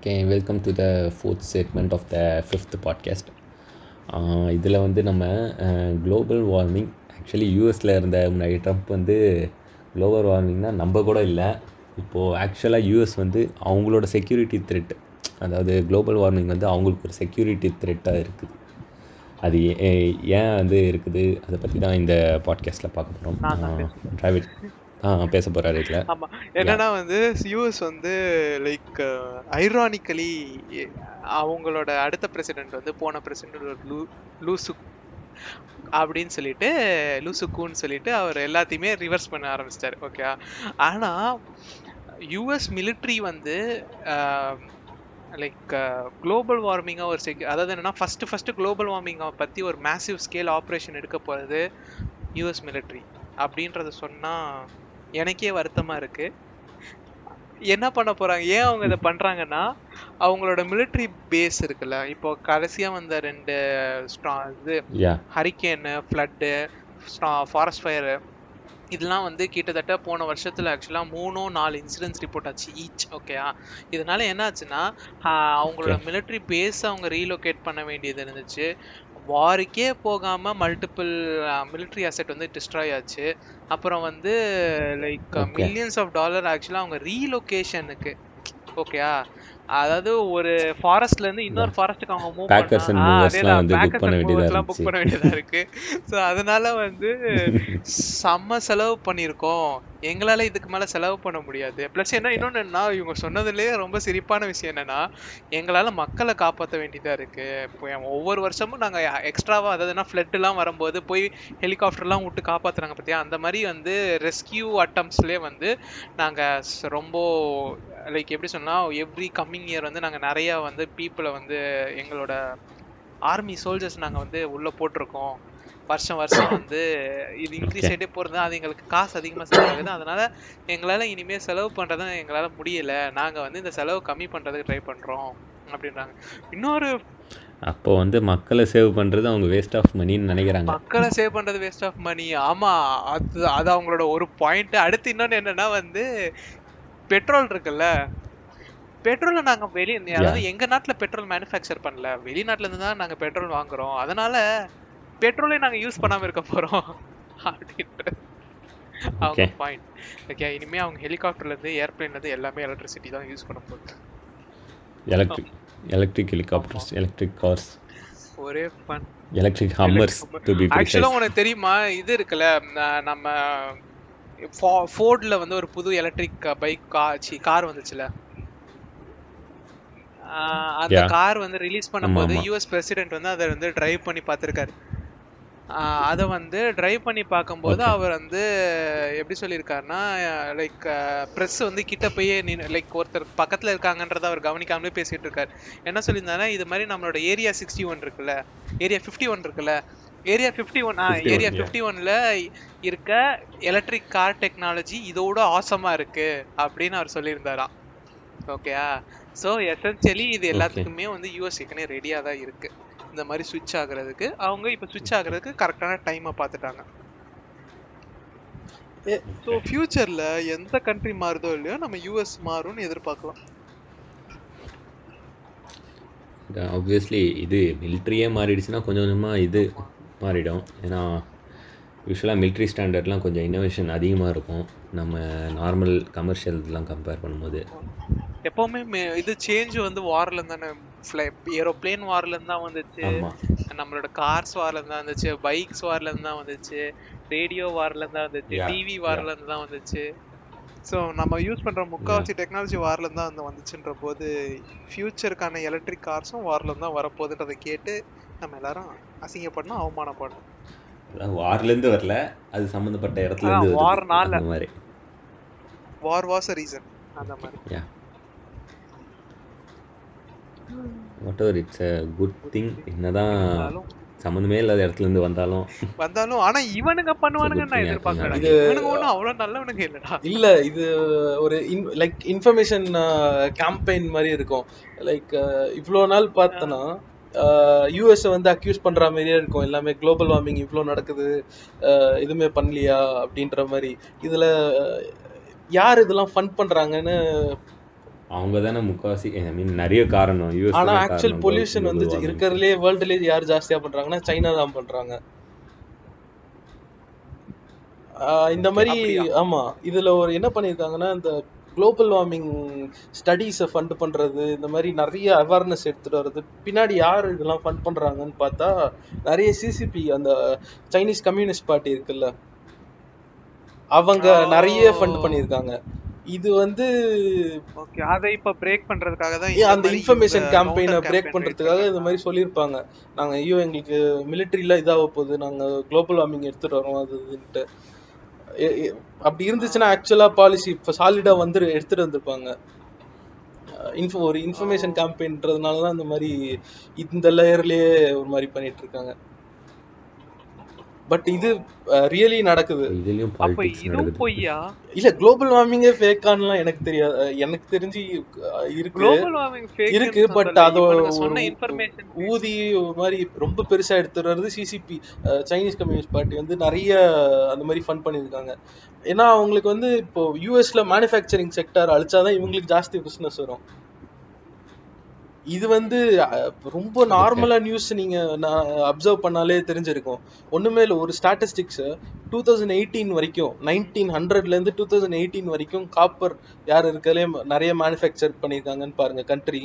Okay welcome to the fourth statement of the fifth podcast இதில் வந்து நம்ம global warming actually யூஎஸில் இருந்த முன்னாடி ட்ரம்ப் வந்து குளோபல் வார்மிங்னா நம்ம கூட இல்லை. இப்போது ஆக்சுவலாக யூஎஸ் வந்து அவங்களோட செக்யூரிட்டி த்ரெட் அதாவது குளோபல் வார்மிங் வந்து அவங்களுக்கு ஒரு செக்யூரிட்டி த்ரெட்டாக இருக்குது. அது ஏ- ஏன் வந்து இருக்குது? அதை பற்றி தான் இந்த பாட்காஸ்ட்டில் பார்க்க போகிறோம் டிராவிட் ஆ பேச போகிறாரு இதில். ஆமா. என்னன்னா வந்து யூஎஸ் வந்து லைக் ஐரானிக்கலி அவங்களோட அடுத்த பிரசிடென்ட் வந்து போன பிரசிடென்ட் லூ லூசு அப்படின்னு சொல்லிட்டு லூசுக்குன்னு சொல்லிட்டு அவர் எல்லாத்தையுமே ரிவர்ஸ் பண்ண ஆரம்பிச்சிட்டாரு ஓகே ஆனா யூஎஸ் military வந்து லைக் குளோபல் வார்மிங்கை ஒரு செக் அதாவது என்னன்னா ஃபர்ஸ்ட் ஃபர்ஸ்ட் குளோபல் வார்மிங்கை பற்றி ஒரு மேசிவ் ஸ்கேல் ஆப்ரேஷன் எடுக்க போகிறது யூஎஸ் military அப்படின்றத சொன்னா எனக்கே வருத்தமா இருக்கு. என்ன பண்ண போறாங்க? ஏன் அவங்க இதை பண்றாங்கன்னா அவங்களோட military பேஸ் இருக்குல்ல இப்போ கடைசியா வந்த ரெண்டு ஸ்ட்ரா இது ஹரிக்கேனு ஃப்ளட்டு ஃபாரஸ்ட் ஃபயரு இதெல்லாம் வந்து கிட்டத்தட்ட போன வருஷத்துல ஆக்சுவலா மூணோ நாலு இன்சிடென்ட்ஸ் ரிப்போர்ட் ஆச்சு ஈச் ஓகேயா இதனால என்ன ஆச்சுன்னா அவங்களோட military பேஸ் அவங்க ரீலோகேட் பண்ண வேண்டியது இருந்துச்சு. வாருக்கே போகாம மல்டிபிள் military அசெட் வந்து டிஸ்ட்ராய் ஆச்சு அப்புறம் வந்து லைக். மில்லியன்ஸ் ஆஃப் டாலர் ஆக்சுவலா அவங்க ரீலொகேஷனுக்கு ஓகேயா? அதாவது ஒரு ஃபாரஸ்ட்ல இருந்து இன்னொரு ஃபாரஸ்ட்டுக்கு அவங்க மூவ் and movers எல்லாம் வந்து book பண்ண வேண்டியதா புக். பண்ண வேண்டியதா இருக்கு. ஸோ அதனால வந்து செம்ம செலவு பண்ணியிருக்கோம். எங்களால இதுக்கு மேல செலவு பண்ண முடியாது. ப்ளஸ் என்ன இன்னொன்னு என்னன்னா இவங்க சொன்னதுலயே ரொம்ப சிரிப்பான விஷயம் என்னன்னா எங்களால மக்களை காப்பாற்ற வேண்டியதா இருக்கு. ஒவ்வொரு வருஷமும் நாங்க எக்ஸ்ட்ராவா அதாவதுனா ஃப்ளட் எல்லாம் வரும்போது போய் ஹெலிகாப்டர் எல்லாம் விட்டு காப்பாத்துறாங்க பார்த்தியா அந்த மாதிரி வந்து ரெஸ்கியூ அட்டம்ஸ்லயே வந்து நாங்க ரொம்ப லைக் எப்படி சொன்னா எவ்ரி கம்மிங் இயர் வந்து நாங்க நிறைய வந்து பீப்புளை வந்து எங்களோட ஆர்மி சோல்ஜர்ஸ் நாங்க வந்து உள்ள போட்டிருக்கோம். வருஷம் வருஷம் வந்து இது இன்க்ரீஸ். ஆகிட்டே போறது அது எங்களுக்கு காசு அதிகமா செலவாகுது. அதனால எங்களால இனிமே செலவு பண்றதை எங்களால முடியல. நாங்க வந்து இந்த செலவு கம்மி பண்றதுக்கு ட்ரை பண்றோம் அப்படின்றாங்க. இன்னொரு அப்போ வந்து மக்களை சேவ் பண்ணுறது அவங்க வேஸ்ட் ஆஃப் மணின்னு நினைக்கிறாங்க. மக்களை சேவ் பண்றது வேஸ்ட் ஆஃப் மணி ஆமா அது அது அவங்களோட ஒரு பாயிண்ட் அடுத்து இன்னொன்னு என்னன்னா வந்து பெட்ரோல் இருக்குல்ல? பெட்ரோலை நாங்க வெளிய அதாவது எங்க நாட்டுல பெட்ரோல் மேனுஃபேக்சர் பண்ணல. வெளிநாட்டுல இருந்து தான் நாங்க பெட்ரோல் வாங்குறோம். அதனால பெட்ரோலை நாங்க யூஸ் பண்ணாம இருக்க போறோம். அப்படின்ட்டு. அவங்க. பாயிண்ட் ஓகே இனிமே அவங்க ஹெலிகாப்டர்ல இருந்து ஏர்பிளேன்ல இருந்து எல்லாமே எலக்ட்ரிசிட்டி தான் யூஸ் பண்ண போகுது. Electric electric helicopters electric cars ஒரே fun electric Hummers to be ஆக்சுவலா உனக்கு தெரியுமா? இது இருக்குல்ல நம்ம ஃபோர்ட்ல வந்து ஒரு புது எலக்ட்ரிக் பைக் கார் வந்துச்சுல அந்த. கார் வந்து ரிலீஸ் பண்ணும்போது. யூஎஸ் பிரசிடென்ட் வந்து அதை வந்து டிரைவ் பண்ணி பார்த்திருக்காரு அதை வந்து டிரைவ் பண்ணி பார்க்கும்போது. அவர் வந்து எப்படி சொல்லியிருக்காருன்னா லைக் ப்ரெஸ் வந்து கிட்ட போய் லைக் ஒருத்தர் பக்கத்துல இருக்காங்கன்றத அவர் கவனிக்காமலே பேசிட்டு இருக்காரு என்ன சொல்லியிருந்தாருன்னா இது மாதிரி நம்மளோட ஏரியா சிக்ஸ்டி ஒன் இருக்குல்ல ஏரியா ஃபிஃப்டி ஒன் இருக்குல்ல area fifty one 51, area. Fifty ஒன்ல இருக்க எலக்ட்ரிக் கார் டெக்னாலஜி இதோட ஆசமா இருக்கு அப்படின்னு அவர் சொல்லியிருந்தாராம். ஓகேயா ஸோ எசென்சியலி இது. எல்லாத்துக்குமே வந்து யூஎஸ் ஏற்கனவே ரெடியாக தான் இருக்கு. இந்த மாதிரி சுவிட்ச் ஆகுறதுக்கு. அவங்க இப்போ சுவிட்ச் ஆகுறதுக்கு கரெக்டான டைமை பார்த்துட்டாங்க. ஸோ ஃபியூச்சர்ல எந்த கண்ட்ரி மாறுதோ இல்லையோ நம்ம யூஎஸ் மாறும்னு எதிர்பார்க்கலாம். ஆப்வியஸ்லி இது மிலிட்ரியே மாறிடுச்சுன்னா கொஞ்சம் கொஞ்சமாக இது மாறிடும். ஏன்னா யூஸ்வலாக மிலிட்ரி ஸ்டாண்டர்ட்லாம் கொஞ்சம் இன்னோவேஷன் அதிகமாக இருக்கும். நம்ம நார்மல் கமர்ஷியல் இதெல்லாம் கம்பேர் பண்ணும்போது. எப்பவுமே இது சேஞ்ச் வந்து வார்ல தானே ஃப்ளை ஏரோப்ளேன் வார்ல இருந்து தான் வந்துச்சு. நம்மளோட கார்ஸ் வார்ல தான் வந்துச்சு. பைக்ஸ் வார்ல இருந்து தான் வந்துச்சு. ரேடியோ வார்ல இருந்து தான் வந்துச்சு. டிவி வார்ல இருந்து தான் வந்துச்சு. ஸோ நம்ம யூஸ் பண்ற முக்காவாசி டெக்னாலஜி வார்ல தான் வந்து வந்துச்சுன்ற போது ஃபியூச்சருக்கான எலக்ட்ரிக் கார்ஸும் வார்ல தான் வரப்போகுதுன்றதை கேட்டு நம்ம எல்லாரும் அசிங்கப்படணும் அவமானப்படணும். வார்லேருந்து வரல அது சம்மந்தப்பட்ட இடத்துலேருந்து அதான், warனால. அந்த மாதிரி. வார் வாஸ் அ ரீசன் அந்த மாதிரி. Yeah whatever it's a good thing என்னதான் சம்மந்தமே இல்லாத இடத்துலேருந்து வந்தாலும் வந்தாலும் ஆனா இவனுங்க பண்ணுவானுங்கன்னு நான் எதிர்பார்க்கறேன் இது- இவனுங்க ஒன்றும் அவ்வளோ நல்லவனுங்க இல்லடா. இல்ல இது ஒரு லைக் இன்ஃபர்மேஷன் கேம்பெயின் மாதிரி இருக்கும். லைக் இவ்வளோ நாள் பார்த்தனா யூஎஸ் வந்து அக்யூஸ் பண்ற மாதிரியே இருக்கும். எல்லாமே குளோபல் வார்மிங் இவ்வளோ நடக்குது. அஹ், எதுவுமே பண்ணலையா அப்படின்ற மாதிரி. இதுல யார் இதெல்லாம் ஃபன் பண்றாங்கன்னு அவங்க தானே முக்காவாசி ஐ மீன் நிறைய காரணம். யூஎஸ் ஆனா ஆக்சுவல் பொல்யூஷன் வந்து இருக்கிறதுலே வேர்ல்டுலேயே யார் ஜாஸ்தியா பண்றாங்கன்னா சைனா தான் பண்றாங்க. ஆஹ் இந்த மாதிரி அப்படியா? ஆமா. இதுல ஒரு என்ன பண்ணிருக்காங்கன்னா இந்த குளோபல் வார்மிங் ஸ்டடீஸை ஃபண்ட் பண்றது இந்த மாதிரி நிறைய அவேர்னஸ் எடுத்துட்டு வர்றது. பின்னாடி யார் இதெல்லாம் ஃபண்ட் பண்றாங்கன்னு பார்த்தா நிறைய சிசிபி அந்த சைனீஸ் கம்யூனிஸ்ட் பார்ட்டி இருக்குல்ல. அவங்க நிறைய ஃபண்ட். பண்ணியிருக்காங்க. இது வந்து ஓகே அதை இப்ப பிரேக் பண்றதுக்காக தான் அந்த இன்ஃபர்மேஷன் கேம்பெயினை பிரேக் பண்றதுக்காக இந்த மாதிரி சொல்லியிருப்பாங்க. நாங்க ஐயோ எங்களுக்கு மிலிட்டரியில இதாக போகுது நாங்க குளோபல் வார்மிங் எடுத்துட்டு வரோம் அது இதுன்ட்டு. அப்படி இருந்துச்சுன்னா ஆக்சுவலா பாலிசி இப்போ சாலிடாக வந்து எடுத்துகிட்டு வந்திருப்பாங்க. இன்ஃபோ ஒரு இன்ஃபர்மேஷன் கேம்பெயின்றதுனால தான் இந்த மாதிரி இந்த லேயர்லேயே ஒரு மாதிரி பண்ணிட்டு இருக்காங்க. பட் இது ரியலி நடக்குது. இதுலயும் பொய்யா? இல்ல குளோபல் வார்மிங்கே ஃபேக்கான்லாம் எனக்கு தெரியாது. எனக்கு தெரிஞ்சு இருக்கு. குளோபல் வார்மிங் ஃபேக் இருக்கு, but அது ஊதி ஒரு மாதிரி ரொம்ப பெருசா எடுத்துட்டு வர்றது சிசிபி சைனீஸ் கம்யூனிஸ்ட் பார்ட்டி வந்து நிறைய அந்த மாதிரி ஃபண்ட் பண்ணியிருக்காங்க. ஏன்னா அவங்களுக்கு வந்து இப்போ யூஎஸ்ல மேனுஃபேக்சரிங் செக்டார் அழிச்சாதான் இவங்களுக்கு ஜாஸ்தி பிசினஸ் வரும். இது வந்து ரொம்ப நார்மலா நியூஸ் நீங்க அப்சர்வ் பண்ணாலே தெரிஞ்சிருக்கும். ஒண்ணுமே இல்லை ஒரு ஸ்டாட்டிஸ்டிக்ஸ் டூ தௌசண்ட் எயிட்டீன் வரைக்கும் நைன்டீன் ஹண்ட்ரட்ல இருந்து டூ தௌசண்ட் எயிட்டீன் வரைக்கும் காப்பர் யார் இருக்கலே நிறைய மேனுஃபேக்சர் பண்ணியிருக்காங்கன்னு பாருங்க கண்ட்ரி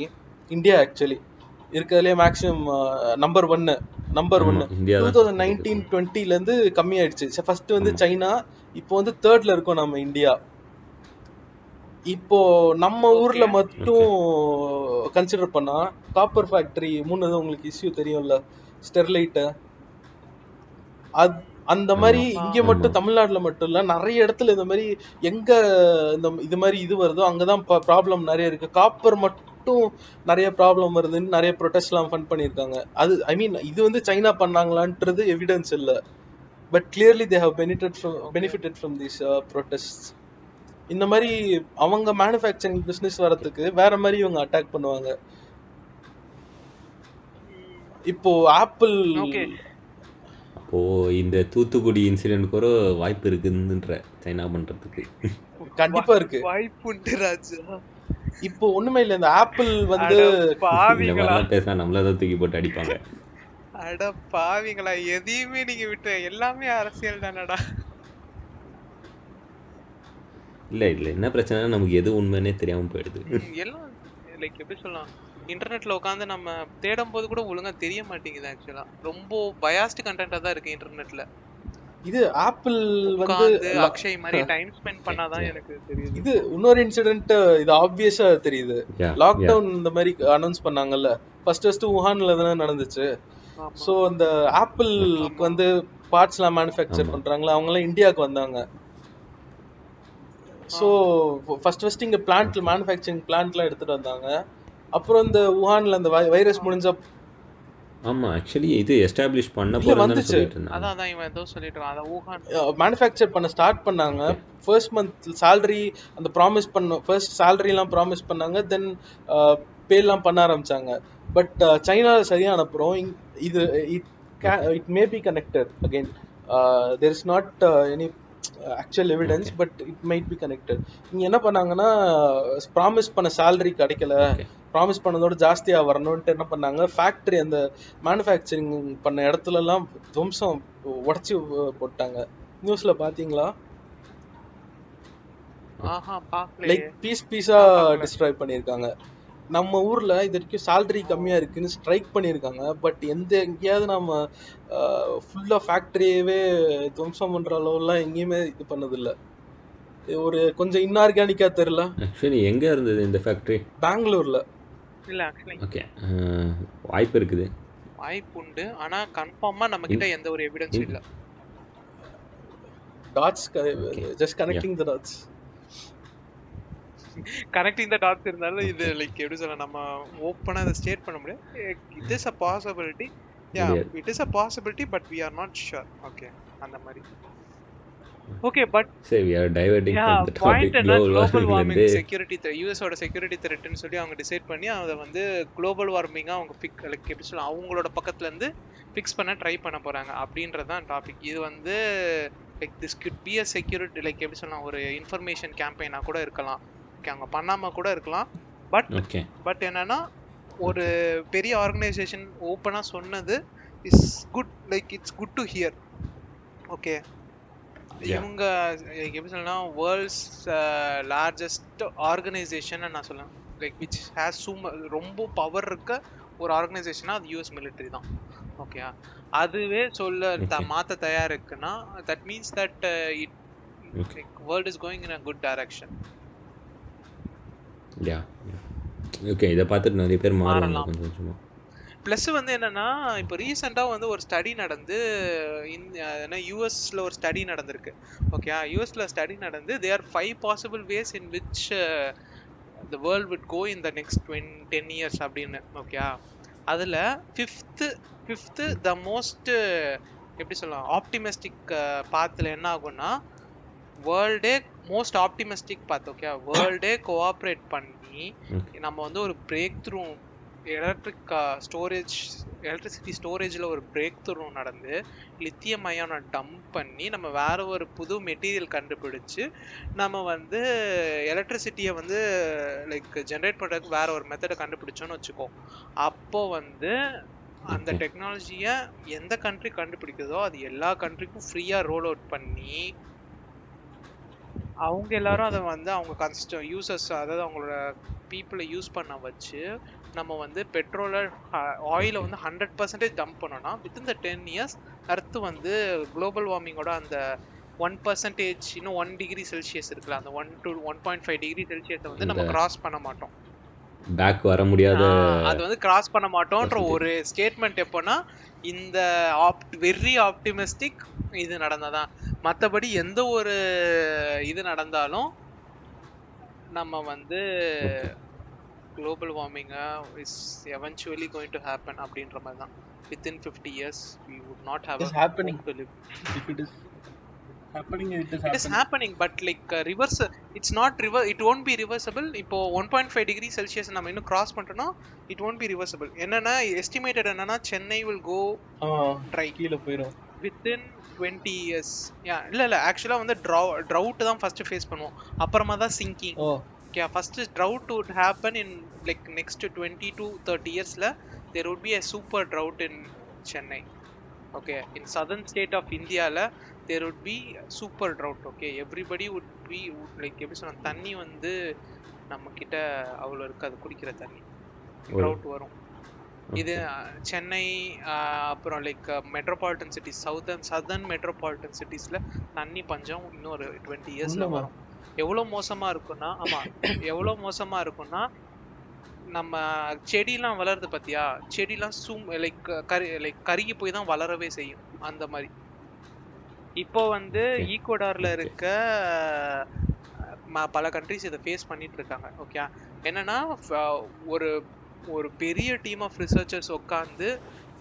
இந்தியா ஆக்சுவலி இருக்கிறதுலே மேக்ஸிமம் நம்பர் ஒன்னு நம்பர் ஒன்னு டூ தௌசண்ட் நைன்டீன் டுவெண்ட்டில இருந்து கம்மியாயிடுச்சு. ஃபர்ஸ்ட் வந்து சைனா இப்போ வந்து தேர்ட்ல இருக்கோம் நம்ம இந்தியா இப்போ நம்ம ஊர்ல. மட்டும் கன்சிடர் பண்ணா காப்பர் ஃபேக்டரி மூணு உங்களுக்கு இஷ்யூ தெரியும்ல? ஸ்டெர்லைட் அத் அந்த மாதிரி. இங்க மட்டும். தமிழ்நாட்டுல மட்டும் இல்ல நிறைய இடத்துல இந்த மாதிரி எங்க இந்த இது மாதிரி இது வருதோ அங்கதான் ப்ராப்ளம் நிறைய இருக்கு. காப்பர் மட்டும் நிறைய ப்ராப்ளம் வருதுன்னு நிறைய ப்ரொடெஸ்ட் எல்லாம் ஃபண்ட் பண்ணிருக்காங்க அது ஐ மீன் இது வந்து சைனா பண்ணாங்களான்றது எவிடன்ஸ் இல்ல. But clearly they have benefit from benefited from these protest இந்த மாதிரி அவங்க மேனுஃபேக்சரிங் பிசினஸ் வரதுக்கு வேற மாதிரி இவங்க அட்டாக் பண்ணுவாங்க. இப்போ ஆப்பிள். அப்போ இந்த தூத்துக்குடி இன்சிடென்ட் கூட வாய்ப்பு இருக்குன்ற சைனா பண்றதுக்கு. கண்டிப்பா இருக்கு. வாய்ப்புண்டு ராஜா. இப்போ ஒண்ணுமே இல்ல இந்த ஆப்பிள் வந்து பாவிங்களா பேசினா நம்மள தான் தூக்கி போட்டு அடிப்பாங்க. அட பாவிங்களா எதையுமே நீங்க விட்டு எல்லாமே அரசியல் தானடா. இல்ல இல்ல. என்ன பிரச்சனை நமக்கு எது உண்மைன்னே தெரியாம போயிடுது. எல்லாம் லைக் எப்படி சொல்லலாம்? இன்டர்நெட்ல உட்காந்து நம்ம தேடும் போது கூட ஒழுங்கா தெரிய மாட்டேங்குது ஆக்சுவலா ரொம்ப பயாஸ்ட் கண்டென்ட்டா தான் இருக்கு இன்டர்நெட்ல இது ஆப்பிள் வந்து அக்ஷய் மாதிரி டைம் ஸ்பெண்ட் பண்ணாதான் எனக்கு தெரியுது. இது இன்னொரு இன்சிடென்ட் இது ஆப்வியஸா தெரியுது. லாக்டவுன் இந்த மாதிரி அனௌன்ஸ் பண்ணாங்கல்ல. ஃபர்ஸ்ட் ஃபர்ஸ்ட் wuhanல தானே நடந்துச்சு. சோ இந்த ஆப்பிளுக்கு வந்து பார்ட்ஸ்லாம் மேனுஃபேக்சர். பண்றாங்களா அவங்க எல்லாம் இந்தியாவுக்கு வந்தாங்க. சோ ஃபர்ஸ்ட் ஃபர்ஸ்ட் இங்க பிளான்ட்ல மேனுஃபேக்சரிங் பிளான்ட்லாம் எடுத்துட்டு வந்தாங்க. அப்புறம் இந்த wuhanல அந்த வைரஸ் முடிஞ்ச ஆமா ஆக்சுவலி இது எஸ்டாப்ளிஷ் பண்ண வந்துச்சு. சொல்லிட்டு இருந்தாங்க. அதான் அதான் இவன் ஏதோ சொல்லிட்டு இருக்கான். அதான் ஊகான் மேனுஃபேக்சர் பண்ண ஸ்டார்ட் பண்ணாங்க. ஃபர்ஸ்ட் மந்த் salary அந்த ப்ராமிஸ் பண்ண ஃபர்ஸ்ட் சேலரிலாம் ப்ராமிஸ் பண்ணாங்க. தென் பேலாம் பண்ண ஆரம்பிச்சாங்க. பட் சைனால சரியான அப்புறம் இது it it may be connected again there is not any actual evidence but it might be connected இங்க என்ன பண்ணாங்கன்னா ப்ராமிஸ் பண்ண salary கிடைக்கல. ப்ராமிஸ் பண்ணதோட ஜாஸ்தியா வரணும்ட்டு என்ன பண்ணாங்க? ஃபேக்டரி அந்த மேனுஃபேக்சரிங் பண்ண இடத்துல எல்லாம் துவம்சம் உடச்சி போட்டாங்க. நியூஸ்ல பாத்தீங்களா? ஆஹா பாக்கலையே. லைக் பீஸ் பீஸா நான் பார்க்கல. டிஸ்ட்ராய் பண்ணிருக்காங்க நம்ம ஊர்ல இது வரைக்கும் salary கம்மியா இருக்குன்னு ஸ்ட்ரைக் பண்ணிருக்காங்க பட் எந்த எங்கேயாவது நம்ம ஃபுல்லா ஃபேக்டரியவே துவம்சம் பண்ற அளவுலாம் எங்கேயுமே இது பண்ணது இல்ல இது ஒரு கொஞ்சம் இன்ஆர்கானிக்கா தெரியல. ஆக்சுவலி எங்க இருந்தது இந்த ஃபேக்டரி பெங்களூர்ல. இல்ல ஆக்சுவலி ஓகே வாய்ப்பு இருக்குது. வாய்ப்பு உண்டு. ஆனா கன்ஃபார்மா நம்ம கிட்ட எந்த ஒரு எவிடன்ஸ் இன்- இல்ல. Dots. Just connecting the dots connecting the dots இருந்தாலும் இது லைக் எப்படி சொல்ல நம்ம ஓப்பனா அதை ஸ்டேட் பண்ண முடியாது. It is a possibility yeah. It is a possibility but we are not sure okay அந்த மாதிரி. ஓகே பட் சரி we are diverting yeah from the topic. Point என்ன global குளோபல் வார்மிங் செக்யூரிட்டி யூஎஸோட செக்யூரிட்டி த்ரெட்னு சொல்லி அவங்க டிசைட் பண்ணி அதை வந்து குளோபல் வார்மிங்கா அவங்க பிக் லைக் எப்படி சொல்லலாம் அவங்களோட பக்கத்துல இருந்து ஃபிக்ஸ் பண்ண ட்ரை பண்ண போறாங்க. அப்படின்றது தான் டாபிக் இது வந்து like this could be a security like எப்படி சொல்லலாம் ஒரு இன்ஃபர்மேஷன் கேம்பெயினா கூட இருக்கலாம். ஓகே அவங்க பண்ணாம கூட இருக்கலாம். பட் பட் என்னன்னா ஒரு பெரிய ஆர்கனைசேஷன் ஓப்பனா சொன்னது is good like it's good to hear okay. இவங்க எப்படி சொல்லலாம் வேர்ல்ட்ஸ் லார்ஜஸ்ட் ஆர்கனைசேஷன் நான் சொல்லுவேன் லைக் விச் ஹேஸ் சூம் ரொம்ப பவர் இருக்க ஒரு ஆர்கனைசேஷனா அது யூஎஸ் மிலிட்டரி தான். ஓகே அதுவே சொல்ல த. மாத்த தயார் இருக்குன்னா that means that it world is going in a good direction yeah okay இதை பார்த்துட்டு நிறைய பேர் மாறலாம். கொஞ்சம் கொஞ்சமாக ப்ளஸ் வந்து என்னன்னா இப்போ ரீசெண்டாக வந்து ஒரு ஸ்டடி நடந்து என்ன யூஎஸ்ல ஒரு ஸ்டடி நடந்திருக்கு. ஓகே யூஎஸ்ல ஸ்டடி நடந்து there five possible ways in which the world would go in the next twenty ten years அப்படின்னு. ஓகே அதில் ஃபிஃப்த்து ஃபிஃப்த்து த மோஸ்ட் எப்படி சொல்லலாம் ஆப்டிமிஸ்டிக் பாத்தில் என்ன ஆகும்னா வேர்ல்டே மோஸ்ட் ஆப்டிமிஸ்டிக் பாத் ஓகே வேர்ல்டே கோஆப்ரேட் பண்ணி நம்ம வந்து ஒரு breakthrough electric storage electricity ஸ்டோரேஜில் ஒரு பிரேக் த்ரூ நடந்து லித்தியம் அயானை டம்ப் பண்ணி நம்ம வேற ஒரு புது மெட்டீரியல் கண்டுபிடிச்சு நம்ம வந்து எலக்ட்ரிசிட்டியை வந்து லைக் ஜென்ரேட் பண்ணுறதுக்கு வேற ஒரு மெத்தடை கண்டுபிடிச்சோன்னு வச்சுக்கோ. அப்போ வந்து அந்த. டெக்னாலஜியை எந்த கண்ட்ரி கண்டுபிடிக்குதோ அது எல்லா கண்ட்ரிக்கும் ஃப்ரீயாக ரோல் அவுட் பண்ணி அவங்க எல்லாரும் அதை வந்து அவங்க கன்ஸ்ட யூசர்ஸ் அதாவது அவங்களோட பீப்புளை யூஸ் பண்ண வச்சு நம்ம வந்து பெட்ரோலை ஆயிலை வந்து ஹண்ட்ரட் பர்சன்டேஜ் டம்ப் பண்ணோம்னா within the ten years earth வந்து குளோபல் வார்மிங்கோட அந்த ஒன் பர்சன்டேஜ் இன்னும் ஒன் டிகிரி செல்சியஸ் இருக்குல்ல அந்த one to one point five degree செல்சியஸை வந்து நம்ம கிராஸ் பண்ண மாட்டோம். பேக் வர முடியாத அது வந்து கிராஸ் பண்ண மாட்டோம்ன்ற. ஒரு ஸ்டேட்மெண்ட் எப்போனா இந்த ஆப்ட் வெரி ஆப்டிமிஸ்டிக் இது நடந்ததான் மற்றபடி எந்த ஒரு இது நடந்தாலும் நம்ம வந்து global வார்மிங்கை is eventually going to happen அப்படின்ற மாதிரி தான். Within fifty years we would not have It's happening. if it is happening it is it is happening. Happening but like reverse it's not river it won't be reversible இப்போ one point five degree Celsius நம்ம இன்னும் cross பண்ணிட்டோம்னா it won't be reversible என்னன்னா estimated என்னன்னா சென்னை கோ ஆ, try கீழே போயிடும் within twenty years இல்லை இல்லை ஆக்சுவலாக வந்து ட்ரௌ ட்ரவுட் தான் ஃபர்ஸ்ட் ஃபேஸ் பண்ணுவோம். அப்புறமா தான் sinking okay first drought would happen in like next twenty to thirty இயர்ஸில் there would be a super drought in Chennai okay in southern state of இந்தியாவில் there would be super drought. Okay everybody would be like எப்படி சொன்ன தண்ணி வந்து நம்ம கிட்ட அவ்வளோ இருக்காது. குடிக்கிற தண்ணி. drought வரும். இது சென்னை அப்புறம் like metropolitan cities southern southern metropolitan சிட்டிஸ்ல தண்ணி பஞ்சம் இன்னொரு டுவெண்ட்டி இயர்ஸ்ல? வரும் எவ்வளோ மோசமா இருக்கும்னா ஆமா எவ்வளோ மோசமா இருக்கும்னா நம்ம செடிலாம் வளருது பாத்தியா செடிலாம் சூம் லைக் கரி லைக் கருகி போய் தான் வளரவே செய்யும் அந்த மாதிரி இப்போ வந்து. ஈக்குவடார்ல. இருக்க பல கண்ட்ரிஸ் இதை ஃபேஸ் பண்ணிட்டு இருக்காங்க ஓகே என்னன்னா ஒரு ஒரு பெரிய டீம் ஆஃப் ரிசர்ச்சர்ஸ் உட்காந்து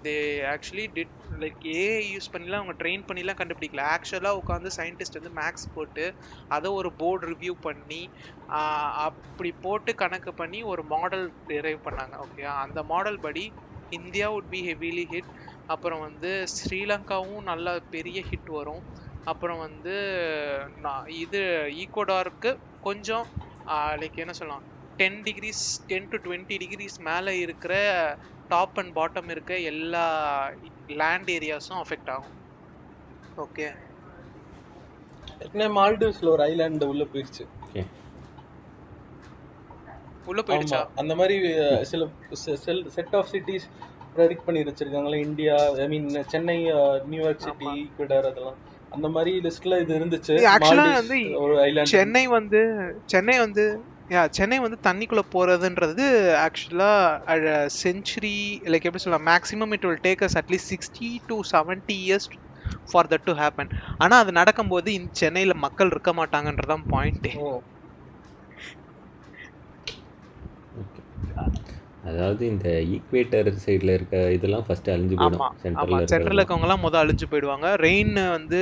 they actually did like AI use பண்ணிலாம் அவங்க ட்ரெயின் பண்ணிலாம் கண்டுபிடிக்கல. ஆக்சுவலாக உட்காந்து சயின்டிஸ்ட் வந்து மேக்ஸ் போட்டு அதை ஒரு போர்டு ரிவ்யூ பண்ணி அப்படி போட்டு கணக்கு பண்ணி ஒரு மாடல் டிரைவ் பண்ணாங்க ஓகே அந்த மாடல் படி India would be heavily hit அப்புறம் வந்து ஸ்ரீலங்காவும் நல்ல பெரிய ஹிட் வரும். அப்புறம் வந்து நான் இது ஈக்குவடாருக்கு கொஞ்சம் லைக் என்ன சொல்லலாம்? Ten degrees ten to twenty degrees மேலே இருக்கிற டாப் அண்ட் பாட்டம் இருக்க எல்லா லேண்ட் ஏரியாஸும் அஃபெக்ட் ஆகும். ஓகே ஏற்கனவே மால்டிவ்ஸ்ல ஒரு ஐலாண்ட் உள்ள போயிடுச்சு உள்ள போயிடுச்சா? அந்த மாதிரி அஹ், சில செட் ஆஃப் சிட்டிஸ் ப்ரெடிக்ட் பண்ணி வச்சிருக்காங்களே India I mean Chennai New York city. Ecuador அதெல்லாம். அந்த மாதிரி லிஸ்ட்ல இது இருந்துச்சு. ஆக்சுவலா வந்து ஒரு ஐலாண்ட் சென்னை வந்து சென்னை வந்து யா சென்னை வந்து தண்ணிக்குள்ள போறதுன்றது ஆக்சுவலா செஞ்சுரி லைக் எப்படி சொல்லலாம் maximum it will take as at least sixty to seventy years for that to happen ஆனா அது நடக்கும்போது இந்த சென்னையில மக்கள் இருக்க மாட்டாங்கன்றதான் பாயிண்ட் ஓ. ஓகே அதாவது இந்த ஈக்குவேட்டர் சைடில் இருக்க இதெல்லாம் ஃபர்ஸ்ட் அழிஞ்சு போயிடும். சென்டரில் சென்ட்ரல் இருக்கிறது இருக்கவங்க எல்லாம் முதல் அழிஞ்சு போயிடுவாங்க. ரெயின் வந்து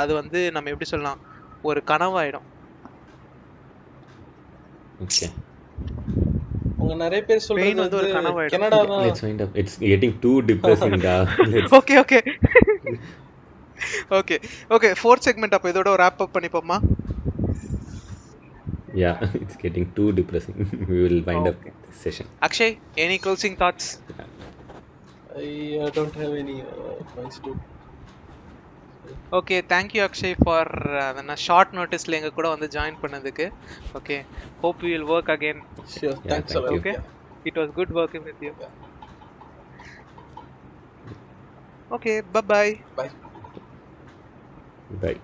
அது வந்து நம்ம எப்படி சொல்லலாம் ஒரு கனவாயிடும். ஓகே நிறைய பேர் சொல்றது வந்து ஒரு கனவாயிடும். கனடா தான். Let's up it's getting too okay okay okay okay fourth segment அப்போ இதோட ஒரு ஆப் அப் பண்ணிப்போமா yeah it's getting too depressing. We will wind up Okay. this session. Akshay any closing thoughts I uh, don't have any uh, points to. Okay thank you Akshay for நான் short நோட்டீஸில் எங்கள் கூட வந்து join பண்ணதுக்கு okay hope you will work again Sure. Yeah, thanks thank a lot. you. Okay. It was good working with you okay bye Bye. bye bye